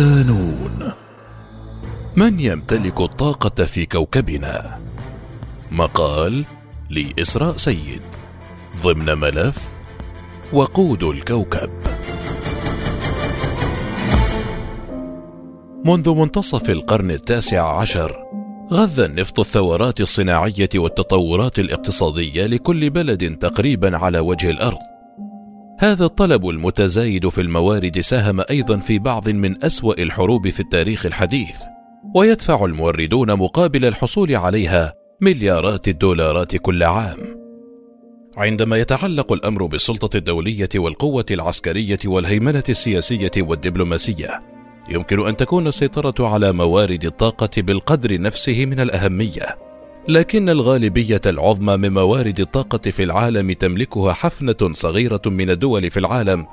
صدانون من يمتلك الطاقة في كوكبنا؟ مقال لإسراء سيد ضمن ملف وقود الكوكب. منذ منتصف القرن التاسع عشر غذى النفط الثورات الصناعية والتطورات الاقتصادية لكل بلد تقريبا على وجه الأرض. هذا الطلب المتزايد في الموارد ساهم أيضا في بعض من أسوأ الحروب في التاريخ الحديث ويدفع الموردون مقابل الحصول عليها مليارات الدولارات كل عام. عندما يتعلق الأمر بالسلطة الدولية والقوة العسكرية والهيمنة السياسية والدبلوماسية يمكن أن تكون السيطرة على موارد الطاقة بالقدر نفسه من الأهمية. لكن الغالبية العظمى من موارد الطاقة في العالم تملكها حفنة صغيرة من الدول في العالم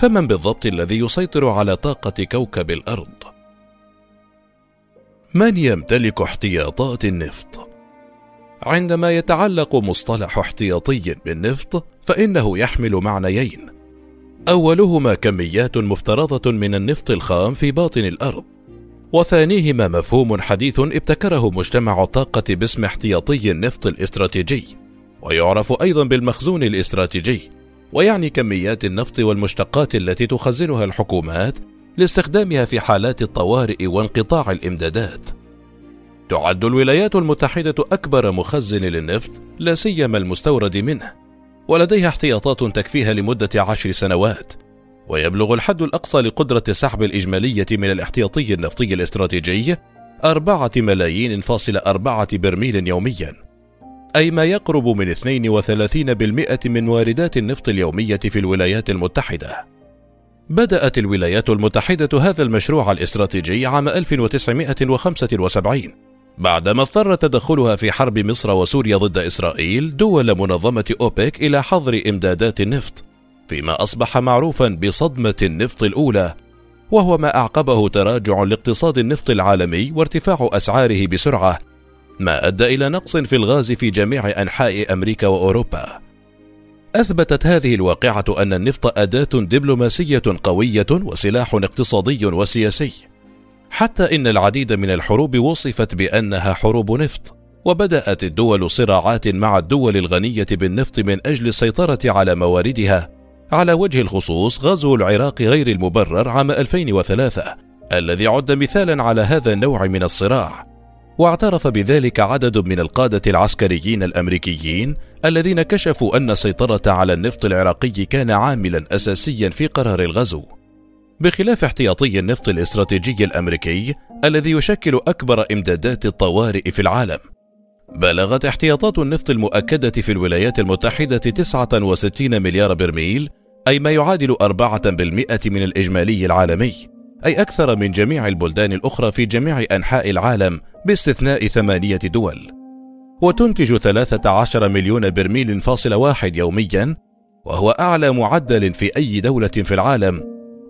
فمن بالضبط الذي يسيطر على طاقة كوكب الأرض؟ من يمتلك احتياطات النفط؟ عندما يتعلق مصطلح احتياطي بالنفط فإنه يحمل معنيين. أولهما كميات مفترضة من النفط الخام في باطن الأرض. وثانيهما مفهوم حديث ابتكره مجتمع الطاقة باسم احتياطي النفط الاستراتيجي، ويعرف أيضا بالمخزون الاستراتيجي، ويعني كميات النفط والمشتقات التي تخزنها الحكومات لاستخدامها في حالات الطوارئ وانقطاع الإمدادات. تعد الولايات المتحدة أكبر مخزن للنفط لا سيما المستورد منه، ولديها احتياطات تكفيها لمدة عشر سنوات، ويبلغ الحد الأقصى لقدرة السحب الإجمالية من الاحتياطي النفطي الاستراتيجي أربعة ملايين فاصل أربعة برميل يوميا أي ما يقرب من 32% من واردات النفط اليومية في الولايات المتحدة. بدأت الولايات المتحدة هذا المشروع الاستراتيجي عام 1975 بعدما اضطر تدخلها في حرب مصر وسوريا ضد إسرائيل دول منظمة أوبك إلى حظر إمدادات النفط. فيما أصبح معروفا بصدمة النفط الأولى وهو ما أعقبه تراجع لاقتصاد النفط العالمي وارتفاع أسعاره بسرعة ما أدى إلى نقص في الغاز في جميع أنحاء أمريكا وأوروبا. أثبتت هذه الواقعة أن النفط أداة دبلوماسية قوية وسلاح اقتصادي وسياسي حتى إن العديد من الحروب وصفت بأنها حروب نفط وبدأت الدول صراعات مع الدول الغنية بالنفط من أجل السيطرة على مواردها. على وجه الخصوص غزو العراق غير المبرر عام 2003 الذي عد مثالا على هذا النوع من الصراع. واعترف بذلك عدد من القادة العسكريين الأمريكيين الذين كشفوا أن السيطرة على النفط العراقي كان عاملا أساسيا في قرار الغزو. بخلاف احتياطي النفط الاستراتيجي الأمريكي الذي يشكل أكبر إمدادات الطوارئ في العالم. بلغت احتياطات النفط المؤكدة في الولايات المتحدة 69 مليار برميل أي ما يعادل أربعة بالمئة من الإجمالي العالمي أي أكثر من جميع البلدان الأخرى في جميع أنحاء العالم باستثناء ثمانية دول. وتنتج 13 مليون برميل فاصل واحد يوميا وهو أعلى معدل في أي دولة في العالم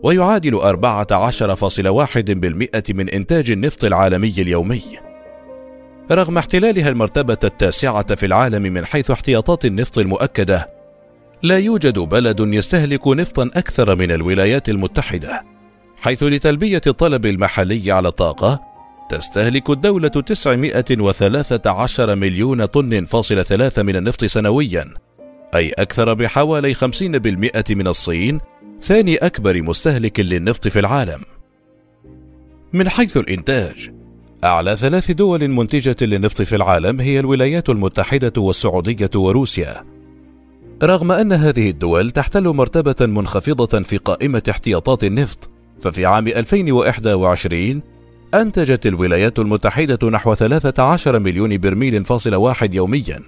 ويعادل 14.1% من إنتاج النفط العالمي اليومي. رغم احتلالها المرتبة التاسعة في العالم من حيث احتياطات النفط المؤكدة لا يوجد بلد يستهلك نفطا أكثر من الولايات المتحدة حيث لتلبية الطلب المحلي على الطاقة تستهلك الدولة 913 مليون طن فاصل ثلاثة من النفط سنويا أي أكثر بحوالي 50% من الصين ثاني أكبر مستهلك للنفط في العالم. من حيث الإنتاج أعلى ثلاث دول منتجة للنفط في العالم هي الولايات المتحدة والسعودية وروسيا. رغم أن هذه الدول تحتل مرتبة منخفضة في قائمة احتياطات النفط ففي عام 2021 أنتجت الولايات المتحدة نحو 13 مليون برميل فاصل واحد يوميا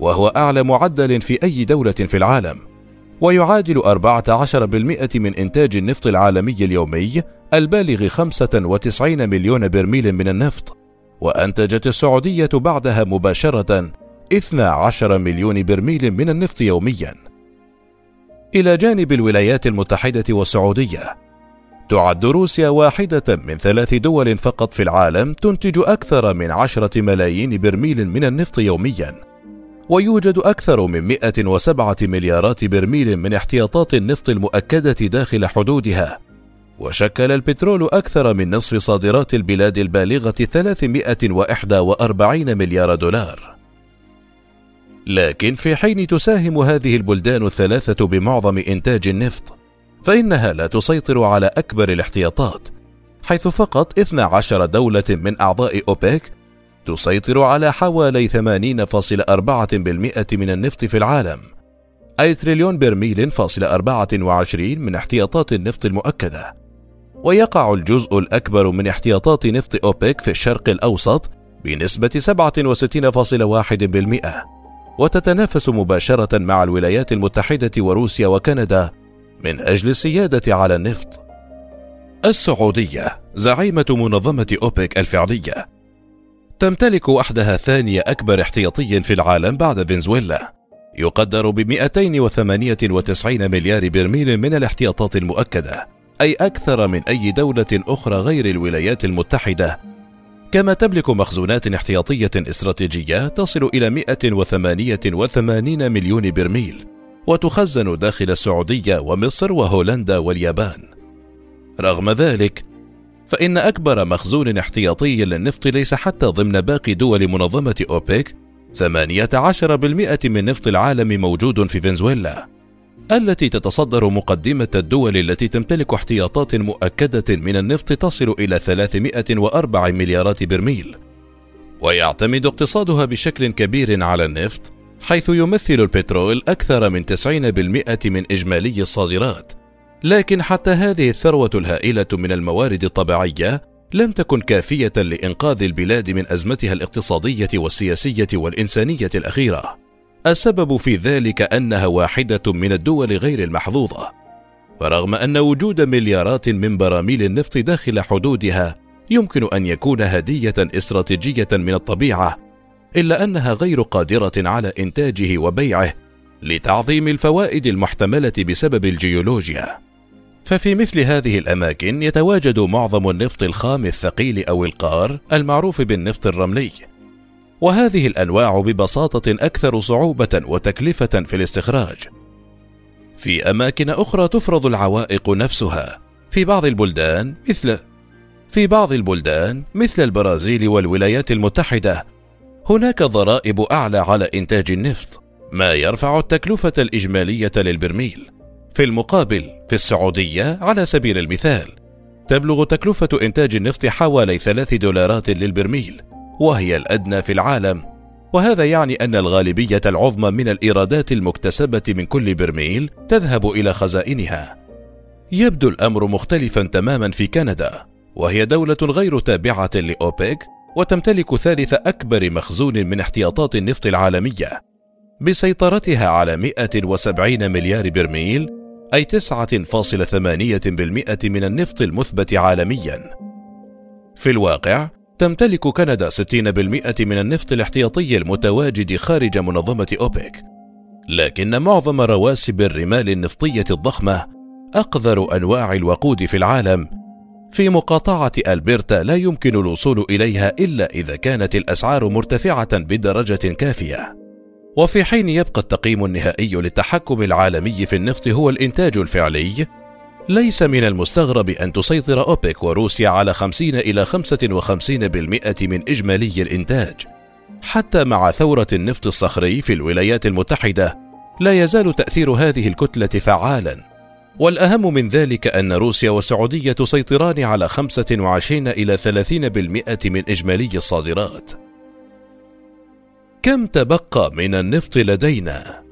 وهو أعلى معدل في أي دولة في العالم ويعادل 14% من إنتاج النفط العالمي اليومي البالغ 95 مليون برميل من النفط وأنتجت السعودية بعدها مباشرة 12 مليون برميل من النفط يوميا إلى جانب الولايات المتحدة والسعودية تعد روسيا واحدة من ثلاث دول فقط في العالم تنتج أكثر من عشرة ملايين برميل من النفط يوميا ويوجد أكثر من 107 مليارات برميل من احتياطات النفط المؤكدة داخل حدودها وشكل البترول أكثر من نصف صادرات البلاد البالغة 341 مليار دولار. لكن في حين تساهم هذه البلدان الثلاثة بمعظم إنتاج النفط، فإنها لا تسيطر على أكبر الاحتياطات، حيث فقط 12 دولة من أعضاء أوبك تسيطر على حوالي 80.4% من النفط في العالم أي تريليون برميل فاصل 24 من احتياطات النفط المؤكدة. ويقع الجزء الأكبر من احتياطات نفط أوبك في الشرق الأوسط بنسبة 67.1% وتتنافس مباشرة مع الولايات المتحدة وروسيا وكندا من أجل السيادة على النفط. السعودية زعيمة منظمة أوبك الفعلية تمتلك وحدها ثاني أكبر احتياطي في العالم بعد فنزويلا يقدر ب 298 مليار برميل من الاحتياطات المؤكدة أي أكثر من أي دولة أخرى غير الولايات المتحدة كما تملك مخزونات احتياطية استراتيجية تصل إلى 188 مليون برميل وتخزن داخل السعودية ومصر وهولندا واليابان. رغم ذلك فإن أكبر مخزون احتياطي للنفط ليس حتى ضمن باقي دول منظمة أوبك 18% من نفط العالم موجود في فنزويلا. التي تتصدر مقدمة الدول التي تمتلك احتياطات مؤكدة من النفط تصل إلى 304 مليارات برميل ويعتمد اقتصادها بشكل كبير على النفط حيث يمثل البترول أكثر من 90% من إجمالي الصادرات لكن حتى هذه الثروة الهائلة من الموارد الطبيعية لم تكن كافية لإنقاذ البلاد من أزمتها الاقتصادية والسياسية والإنسانية الأخيرة. السبب في ذلك أنها واحدة من الدول غير المحظوظة. فرغم أن وجود مليارات من براميل النفط داخل حدودها يمكن أن يكون هدية استراتيجية من الطبيعة، إلا أنها غير قادرة على إنتاجه وبيعه لتعظيم الفوائد المحتملة بسبب الجيولوجيا. ففي مثل هذه الأماكن يتواجد معظم النفط الخام الثقيل أو القار المعروف بالنفط الرملي وهذه الأنواع ببساطة أكثر صعوبة وتكلفة في الاستخراج. في أماكن أخرى تفرض العوائق نفسها. في بعض البلدان مثل في بعض البلدان مثل البرازيل والولايات المتحدة هناك ضرائب أعلى على إنتاج النفط ما يرفع التكلفة الإجمالية للبرميل. في المقابل في السعودية على سبيل المثال تبلغ تكلفة إنتاج النفط حوالي ثلاث دولارات للبرميل. وهي الأدنى في العالم. وهذا يعني أن الغالبية العظمى من الإيرادات المكتسبة من كل برميل تذهب إلى خزائنها. يبدو الأمر مختلفا تماما في كندا وهي دولة غير تابعة لأوبك وتمتلك ثالث أكبر مخزون من احتياطات النفط العالمية. بسيطرتها على 170 مليار برميل أي 9.8% من النفط المثبت عالميا. في الواقع تمتلك كندا 60% من النفط الاحتياطي المتواجد خارج منظمة أوبك، لكن معظم رواسب الرمال النفطية الضخمة أقذر أنواع الوقود في العالم في مقاطعة ألبرتا لا يمكن الوصول إليها إلا إذا كانت الأسعار مرتفعة بدرجة كافية. وفي حين يبقى التقييم النهائي للتحكم العالمي في النفط هو الإنتاج الفعلي ليس من المستغرب أن تسيطر أوبك وروسيا على 50 إلى 55% من إجمالي الإنتاج. حتى مع ثورة النفط الصخري في الولايات المتحدة لا يزال تأثير هذه الكتلة فعالا. والأهم من ذلك أن روسيا والسعودية تسيطران على 25 إلى 30% من إجمالي الصادرات. كم تبقى من النفط لدينا؟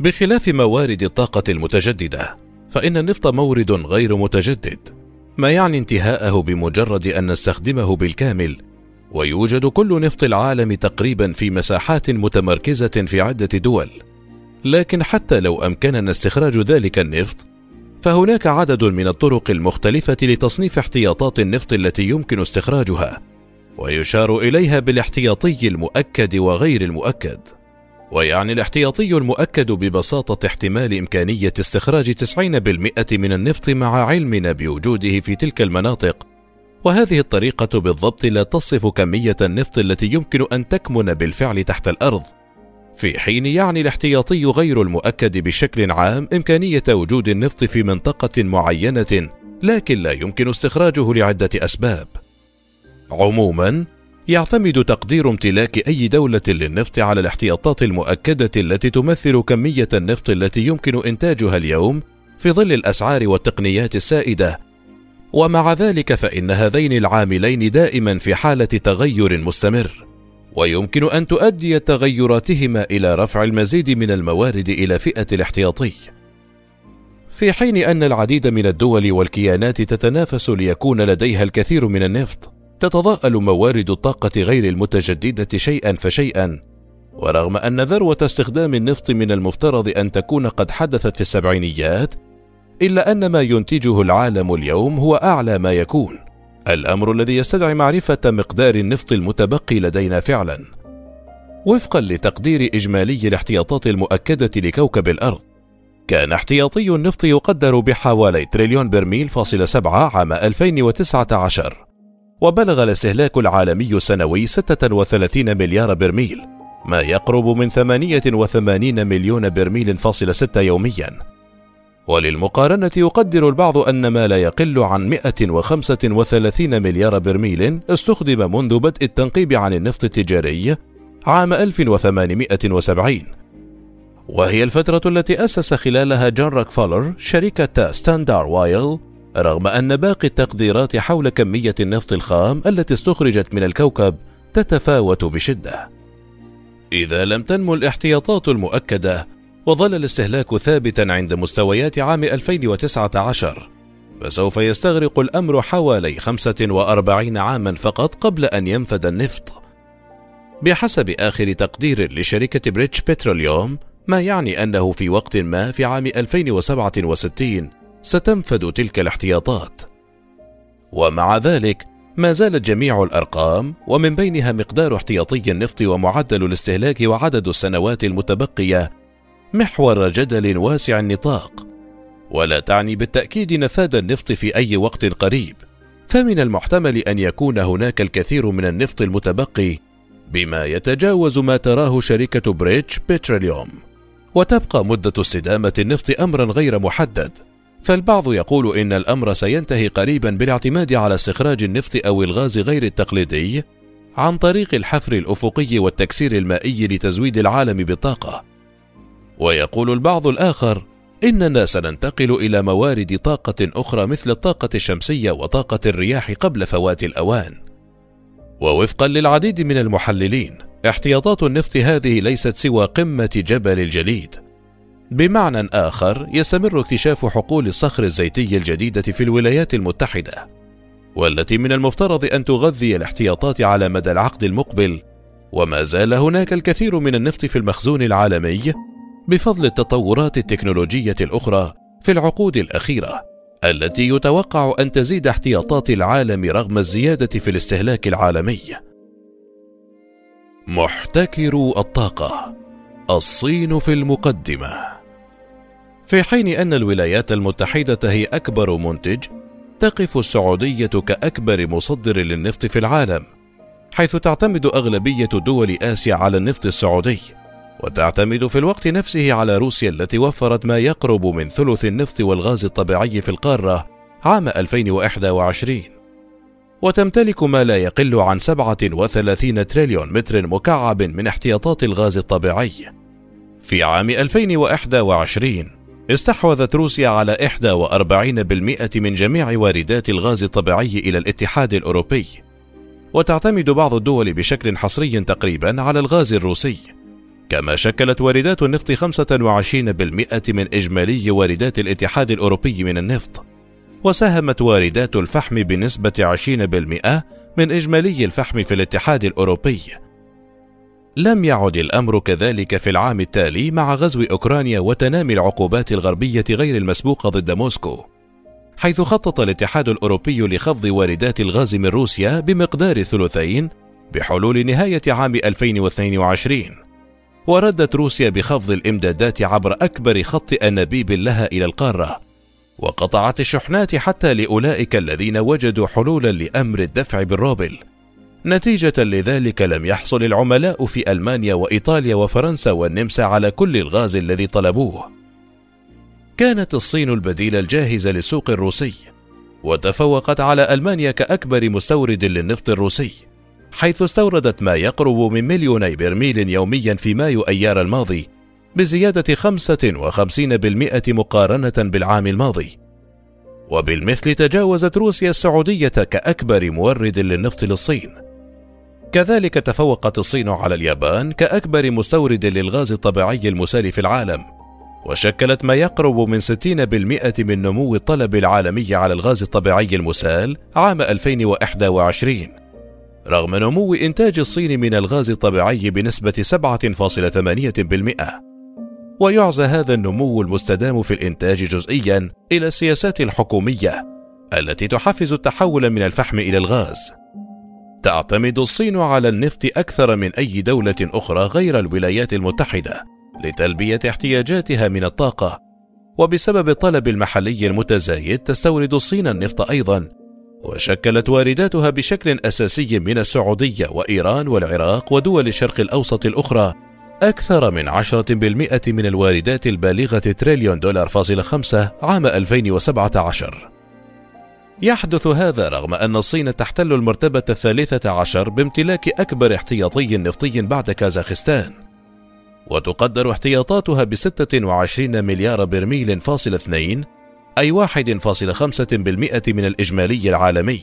بخلاف موارد الطاقة المتجددة فإن النفط مورد غير متجدد ما يعني انتهاءه بمجرد أن نستخدمه بالكامل ويوجد كل نفط العالم تقريبا في مساحات متمركزة في عدة دول. لكن حتى لو أمكننا استخراج ذلك النفط فهناك عدد من الطرق المختلفة لتصنيف احتياطات النفط التي يمكن استخراجها ويشار إليها بالاحتياطي المؤكد وغير المؤكد. ويعني الاحتياطي المؤكد ببساطة احتمال إمكانية استخراج 90% من النفط مع علمنا بوجوده في تلك المناطق وهذه الطريقة بالضبط لا تصف كمية النفط التي يمكن أن تكمن بالفعل تحت الأرض في حين يعني الاحتياطي غير المؤكد بشكل عام إمكانية وجود النفط في منطقة معينة لكن لا يمكن استخراجه لعدة أسباب. عموما يعتمد تقدير امتلاك أي دولة للنفط على الاحتياطات المؤكدة التي تمثل كمية النفط التي يمكن إنتاجها اليوم في ظل الأسعار والتقنيات السائدة. ومع ذلك فإن هذين العاملين دائما في حالة تغير مستمر. ويمكن أن تؤدي تغيراتهما إلى رفع المزيد من الموارد إلى فئة الاحتياطي. في حين أن العديد من الدول والكيانات تتنافس ليكون لديها الكثير من النفط، تتضاءل موارد الطاقة غير المتجددة شيئا فشيئا، ورغم أن ذروة استخدام النفط من المفترض أن تكون قد حدثت في السبعينيات، إلا أن ما ينتجه العالم اليوم هو أعلى ما يكون. الأمر الذي يستدعي معرفة مقدار النفط المتبقي لدينا فعلا. وفقا لتقدير إجمالي الاحتياطات المؤكدة لكوكب الأرض، كان احتياطي النفط يقدر بحوالي تريليون برميل فاصل سبعة عام 2019 وبلغ الاستهلاك العالمي السنوي 36 مليار برميل ما يقرب من 88 مليون برميل فاصل ستة يوميا. وللمقارنة يقدر البعض أن ما لا يقل عن 135 مليار برميل استخدم منذ بدء التنقيب عن النفط التجاري عام 1870 وهي الفترة التي أسس خلالها جون روكفلر شركة ستاندرد أويل رغم أن باقي التقديرات حول كمية النفط الخام التي استخرجت من الكوكب تتفاوت بشدة. إذا لم تنمو الاحتياطات المؤكدة وظل الاستهلاك ثابتا عند مستويات عام 2019 فسوف يستغرق الأمر حوالي 45 عاما فقط قبل أن ينفد النفط بحسب آخر تقدير لشركة بريتش بتروليوم ما يعني أنه في وقت ما في عام 2067 ستنفد تلك الاحتياطات. ومع ذلك ما زالت جميع الأرقام ومن بينها مقدار احتياطي النفط ومعدل الاستهلاك وعدد السنوات المتبقية محور جدل واسع النطاق. ولا تعني بالتأكيد نفاذ النفط في أي وقت قريب. فمن المحتمل أن يكون هناك الكثير من النفط المتبقي بما يتجاوز ما تراه شركة بريتش بتروليوم وتبقى مدة استدامة النفط امرا غير محدد. فالبعض يقول إن الأمر سينتهي قريبا بالاعتماد على استخراج النفط أو الغاز غير التقليدي عن طريق الحفر الأفقي والتكسير المائي لتزويد العالم بالطاقة ويقول البعض الآخر إننا سننتقل إلى موارد طاقة أخرى مثل الطاقة الشمسية وطاقة الرياح قبل فوات الأوان. ووفقا للعديد من المحللين، احتياطات النفط هذه ليست سوى قمة جبل الجليد. بمعنى آخر، يستمر اكتشاف حقول الصخر الزيتي الجديدة في الولايات المتحدة، والتي من المفترض أن تغذي الاحتياطات على مدى العقد المقبل، وما زال هناك الكثير من النفط في المخزون العالمي بفضل التطورات التكنولوجية الأخرى في العقود الأخيرة التي يتوقع أن تزيد احتياطات العالم رغم الزيادة في الاستهلاك العالمي. محتكر الطاقة الصين في المقدمة. في حين أن الولايات المتحدة هي أكبر منتج تقف السعودية كأكبر مصدر للنفط في العالم حيث تعتمد أغلبية دول آسيا على النفط السعودي وتعتمد في الوقت نفسه على روسيا التي وفرت ما يقرب من ثلث النفط والغاز الطبيعي في القارة عام 2021 وتمتلك ما لا يقل عن 37 تريليون متر مكعب من احتياطات الغاز الطبيعي. في عام 2021 استحوذت روسيا على 41% من جميع واردات الغاز الطبيعي إلى الاتحاد الأوروبي. وتعتمد بعض الدول بشكل حصري تقريبا على الغاز الروسي. كما شكلت واردات النفط 25% من إجمالي واردات الاتحاد الأوروبي من النفط. وساهمت واردات الفحم بنسبة 20% من إجمالي الفحم في الاتحاد الأوروبي. لم يعد الأمر كذلك في العام التالي مع غزو أوكرانيا وتنامي العقوبات الغربية غير المسبوقة ضد موسكو حيث خطط الاتحاد الأوروبي لخفض واردات الغاز من روسيا بمقدار ثلثين بحلول نهاية عام 2022 وردت روسيا بخفض الإمدادات عبر أكبر خط انابيب لها إلى القارة وقطعت الشحنات حتى لأولئك الذين وجدوا حلولا لأمر الدفع بالروبل نتيجة لذلك لم يحصل العملاء في ألمانيا وإيطاليا وفرنسا والنمسا على كل الغاز الذي طلبوه. كانت الصين البديل الجاهز للسوق الروسي وتفوقت على ألمانيا كأكبر مستورد للنفط الروسي حيث استوردت ما يقرب من مليوني برميل يوميا في مايو أيار الماضي بزيادة 55% مقارنة بالعام الماضي. وبالمثل تجاوزت روسيا السعودية كأكبر مورد للنفط للصين. كذلك تفوقت الصين على اليابان كأكبر مستورد للغاز الطبيعي المسال في العالم. وشكلت ما يقرب من 60% من نمو الطلب العالمي على الغاز الطبيعي المسال عام 2021 رغم نمو إنتاج الصين من الغاز الطبيعي بنسبة 7.8% ويعزى هذا النمو المستدام في الإنتاج جزئيا إلى السياسات الحكومية التي تحفز التحول من الفحم إلى الغاز. تعتمد الصين على النفط أكثر من أي دولة أخرى غير الولايات المتحدة لتلبية احتياجاتها من الطاقة، وبسبب الطلب المحلي المتزايد تستورد الصين النفط أيضا، وشكلت وارداتها بشكل أساسي من السعودية وإيران والعراق ودول الشرق الأوسط الأخرى أكثر من عشرة بالمئة من الواردات البالغة تريليون دولار فاصلة خمسة عام 2017 يحدث هذا رغم أن الصين تحتل المرتبة الثالثة عشر بامتلاك أكبر احتياطي نفطي بعد كازاخستان. وتقدر احتياطاتها ب 26 مليار برميل فاصل اثنين أي 1.5% من الإجمالي العالمي.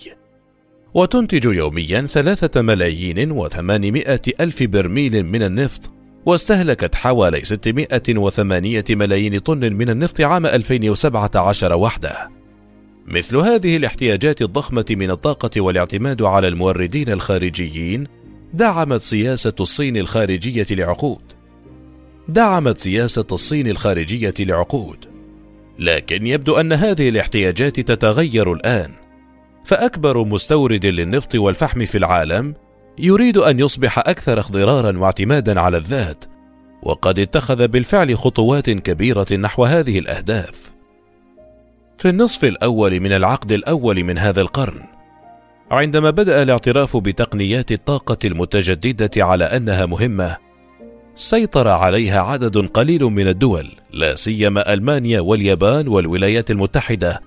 وتنتج يوميا ثلاثة ملايين وثمانمائة ألف برميل من النفط واستهلكت حوالي 608 ملايين طن من النفط عام 2017 وحده. مثل هذه الاحتياجات الضخمة من الطاقة والاعتماد على الموردين الخارجيين دعمت سياسة الصين الخارجية لعقود. دعمت سياسة الصين الخارجية لعقود. لكن يبدو أن هذه الاحتياجات تتغير الآن. فأكبر مستورد للنفط والفحم في العالم يريد أن يصبح أكثر اخضرارا واعتمادا على الذات وقد اتخذ بالفعل خطوات كبيرة نحو هذه الأهداف. في النصف الأول من العقد الأول من هذا القرن عندما بدأ الاعتراف بتقنيات الطاقة المتجددة على أنها مهمة سيطر عليها عدد قليل من الدول لا سيما ألمانيا واليابان والولايات المتحدة.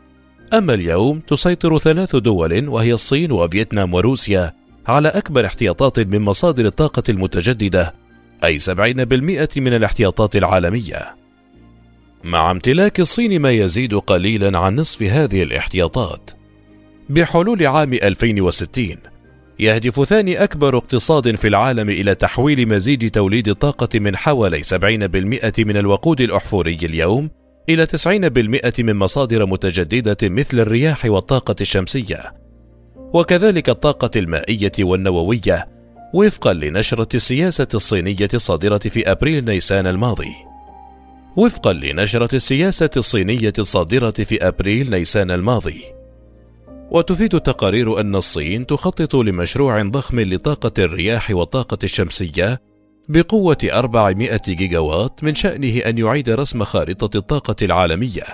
أما اليوم تسيطر ثلاث دول وهي الصين وفيتنام وروسيا. على أكبر احتياطات من مصادر الطاقة المتجددة أي 70% من الاحتياطات العالمية. مع امتلاك الصين ما يزيد قليلا عن نصف هذه الاحتياطات. بحلول عام 2060 يهدف ثاني أكبر اقتصاد في العالم إلى تحويل مزيج توليد الطاقة من حوالي 70% من الوقود الأحفوري اليوم إلى 90% من مصادر متجددة مثل الرياح والطاقة الشمسية، وكذلك الطاقة المائية والنووية، وفقا لنشرة السياسة الصينية الصادرة في أبريل نيسان الماضي. وفقا لنشرة السياسة الصينية الصادرة في أبريل نيسان الماضي، وتفيد التقارير أن الصين تخطط لمشروع ضخم لطاقة الرياح والطاقة الشمسية بقوة 400 جيجاوات من شأنه أن يعيد رسم خارطة الطاقة العالمية،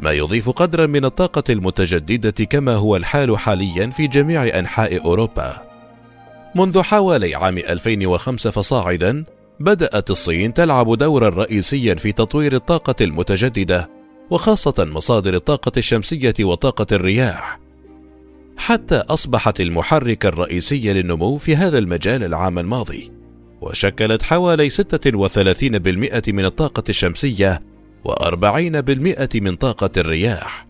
ما يضيف قدرا من الطاقة المتجددة كما هو الحال حاليا في جميع أنحاء أوروبا. منذ حوالي عام 2005 فصاعدا، بدأت الصين تلعب دورا رئيسيا في تطوير الطاقة المتجددة، وخاصة مصادر الطاقة الشمسية وطاقة الرياح، حتى أصبحت المحرك الرئيسي للنمو في هذا المجال العام الماضي وشكلت حوالي 36% من الطاقة الشمسية و40% من طاقة الرياح.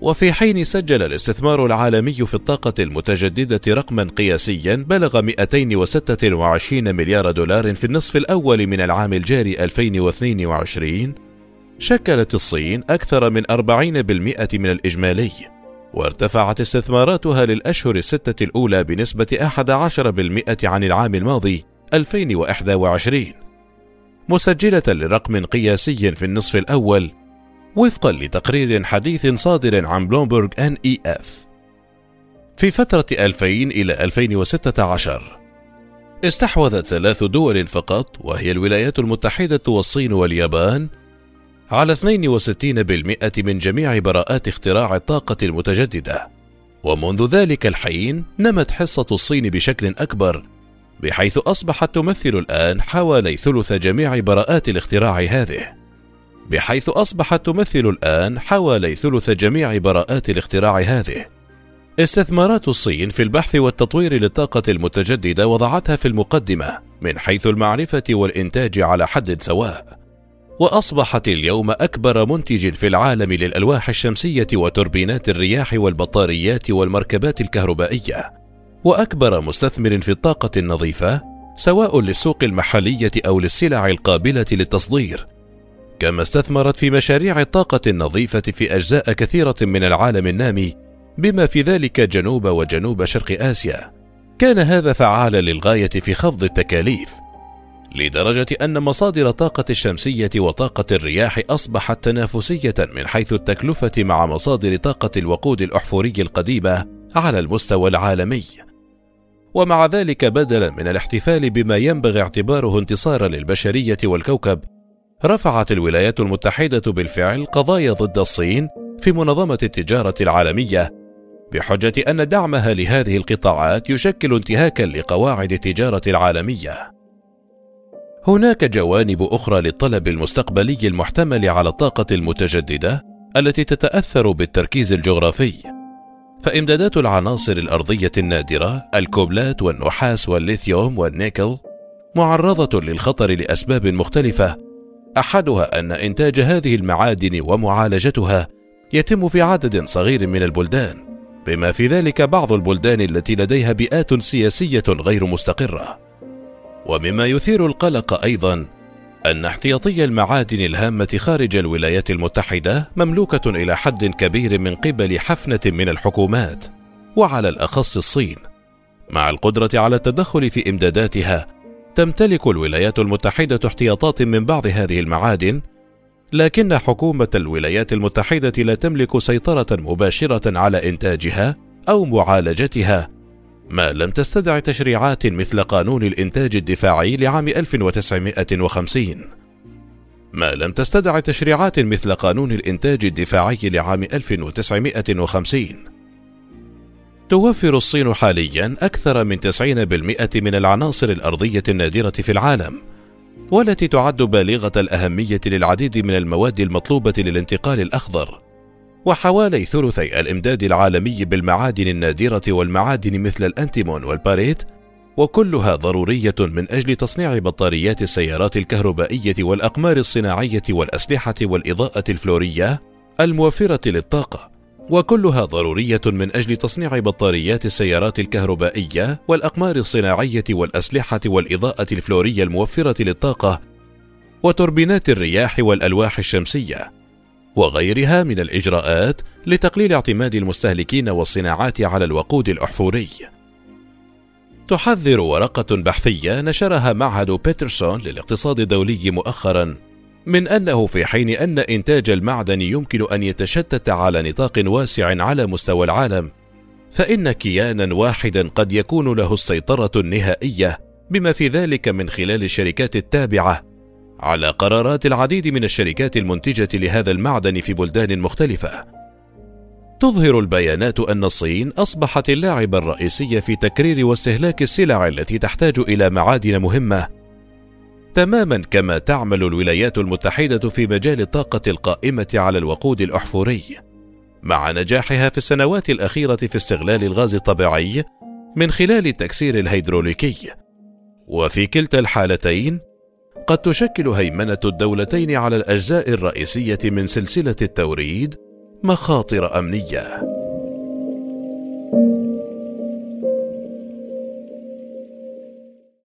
وفي حين سجل الاستثمار العالمي في الطاقة المتجددة رقما قياسيا بلغ 226 مليار دولار في النصف الأول من العام الجاري 2022 شكلت الصين أكثر من 40% من الإجمالي. وارتفعت استثماراتها للأشهر الستة الأولى بنسبة 11% عن العام الماضي 2021 مسجلة لرقم قياسي في النصف الأول وفقا لتقرير حديث صادر عن بلومبرج ان اي اف في فترة 2000 إلى 2016 استحوذت ثلاث دول فقط وهي الولايات المتحدة والصين واليابان على 62% من جميع براءات اختراع الطاقة المتجددة. ومنذ ذلك الحين نمت حصة الصين بشكل أكبر بحيث أصبحت تمثل الآن حوالي ثلث جميع براءات الاختراع هذه بحيث أصبحت تمثل الآن حوالي ثلث جميع براءات الاختراع هذه. استثمارات الصين في البحث والتطوير للطاقة المتجددة وضعتها في المقدمة من حيث المعرفة والإنتاج على حد سواء. وأصبحت اليوم أكبر منتج في العالم للألواح الشمسية وتوربينات الرياح والبطاريات والمركبات الكهربائية. وأكبر مستثمر في الطاقة النظيفة سواء للسوق المحلية أو للسلع القابلة للتصدير. كما استثمرت في مشاريع الطاقة النظيفة في أجزاء كثيرة من العالم النامي بما في ذلك جنوب وجنوب شرق آسيا. كان هذا فعالا للغاية في خفض التكاليف، لدرجة أن مصادر طاقة الشمسية وطاقة الرياح أصبحت تنافسية من حيث التكلفة مع مصادر طاقة الوقود الأحفوري القديمة على المستوى العالمي. ومع ذلك بدلا من الاحتفال بما ينبغي اعتباره انتصارا للبشرية والكوكب، رفعت الولايات المتحدة بالفعل قضايا ضد الصين في منظمة التجارة العالمية بحجة أن دعمها لهذه القطاعات يشكل انتهاكا لقواعد التجارة العالمية. هناك جوانب أخرى للطلب المستقبلي المحتمل على الطاقة المتجددة التي تتأثر بالتركيز الجغرافي. فإمدادات العناصر الأرضية النادرة الكوبلات والنحاس والليثيوم والنيكل معرضة للخطر لأسباب مختلفة. أحدها أن إنتاج هذه المعادن ومعالجتها يتم في عدد صغير من البلدان بما في ذلك بعض البلدان التي لديها بيئات سياسية غير مستقرة. ومما يثير القلق أيضا أن احتياطي المعادن الهامة خارج الولايات المتحدة مملوكة إلى حد كبير من قبل حفنة من الحكومات وعلى الأخص الصين. مع القدرة على التدخل في إمداداتها تمتلك الولايات المتحدة احتياطات من بعض هذه المعادن لكن حكومة الولايات المتحدة لا تملك سيطرة مباشرة على إنتاجها أو معالجتها ما لم تستدع تشريعات مثل قانون الإنتاج الدفاعي لعام 1950 ما لم تستدع تشريعات مثل قانون الإنتاج الدفاعي لعام 1950 توفر الصين حاليا أكثر من 90% من العناصر الأرضية النادرة في العالم والتي تعد بالغة الأهمية للعديد من المواد المطلوبة للانتقال الأخضر. وحوالي ثلثي الإمداد العالمي بالمعادن النادرة والمعادن مثل الأنتيمون والباريت وكلها ضرورية من أجل تصنيع بطاريات السيارات الكهربائية والأقمار الصناعية والأسلحة والإضاءة الفلورية الموفرة للطاقة. وكلها ضرورية من أجل تصنيع بطاريات السيارات الكهربائية والأقمار الصناعية والأسلحة والإضاءة الفلورية الموفرة للطاقة وتوربينات الرياح والألواح الشمسية. وغيرها من الإجراءات لتقليل اعتماد المستهلكين والصناعات على الوقود الأحفوري. تحذر ورقة بحثية نشرها معهد بيترسون للاقتصاد الدولي مؤخرا من أنه في حين أن إنتاج المعدن يمكن أن يتشتت على نطاق واسع على مستوى العالم فإن كيانا واحدا قد يكون له السيطرة النهائية بما في ذلك من خلال الشركات التابعة على قرارات العديد من الشركات المنتجة لهذا المعدن في بلدان مختلفة. تظهر البيانات أن الصين أصبحت اللاعب الرئيسي في تكرير واستهلاك السلع التي تحتاج إلى معادن مهمة. تماما كما تعمل الولايات المتحدة في مجال الطاقة القائمة على الوقود الأحفوري، مع نجاحها في السنوات الأخيرة في استغلال الغاز الطبيعي من خلال التكسير الهيدروليكي. وفي كلتا الحالتين قد تشكل هيمنة الدولتين على الأجزاء الرئيسية من سلسلة التوريد مخاطر أمنية.